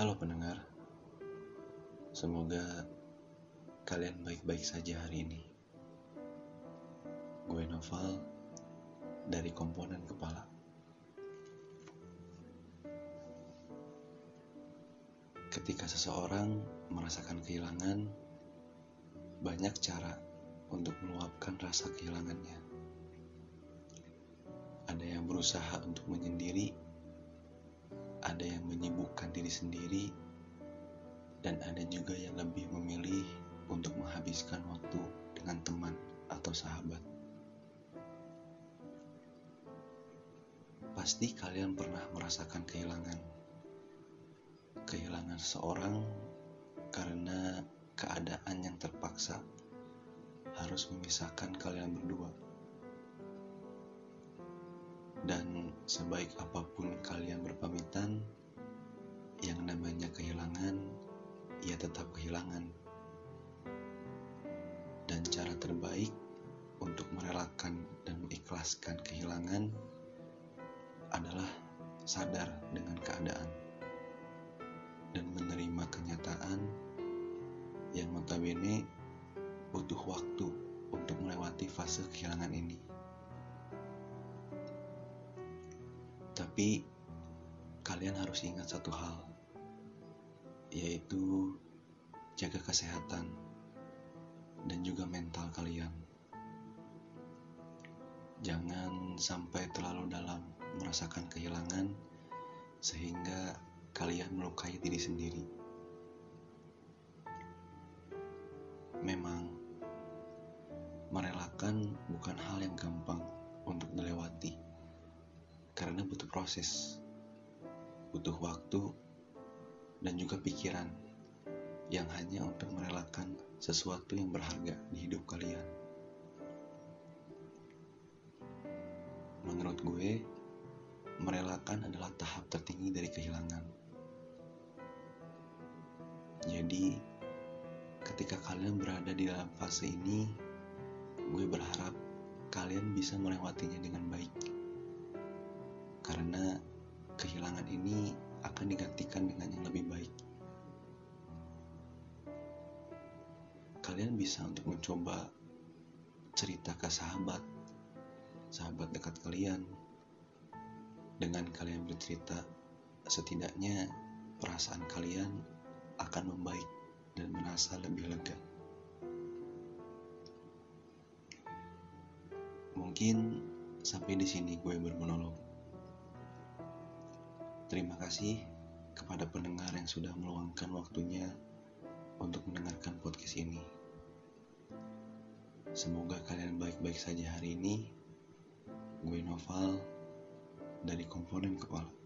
Halo pendengar, semoga kalian baik-baik saja hari ini. Gue Noval dari komponen kepala. Ketika seseorang merasakan kehilangan, banyak cara untuk meluapkan rasa kehilangannya. Ada yang berusaha untuk menyendiri ada yang menyibukkan diri sendiri, dan ada juga yang lebih memilih untuk menghabiskan waktu dengan teman atau sahabat. Pasti kalian pernah merasakan kehilangan, kehilangan seseorang karena keadaan yang terpaksa harus memisahkan kalian berdua. Dan sebaik apa pun kalian berpamitan, yang namanya kehilangan, ia tetap kehilangan. Dan cara terbaik untuk merelakan dan mengikhlaskan kehilangan adalah sadar dengan keadaan dan menerima kenyataan yang notabene butuh waktu untuk melewati fase kehilangan ini. Tapi kalian harus ingat satu hal, yaitu jaga kesehatan dan juga mental kalian. Jangan sampai terlalu dalam merasakan kehilangan sehingga kalian melukai diri sendiri. Memang merelakan bukan hal yang gampang untuk dilewati karena proses, butuh waktu, dan juga pikiran yang hanya untuk merelakan sesuatu yang berharga di hidup kalian. Menurut gue, merelakan adalah tahap tertinggi dari kehilangan. Jadi, ketika kalian berada di dalam fase ini, gue berharap kalian bisa melewatinya dengan baik karena kehilangan ini akan digantikan dengan yang lebih baik. Kalian bisa untuk mencoba cerita ke sahabat, sahabat dekat kalian. Dengan kalian bercerita, setidaknya perasaan kalian akan membaik dan merasa lebih lega. Mungkin sampai di sini gue bermonolog. Terima kasih kepada pendengar yang sudah meluangkan waktunya untuk mendengarkan podcast ini. Semoga kalian baik-baik saja hari ini. Gue Noval dari komponen kepala.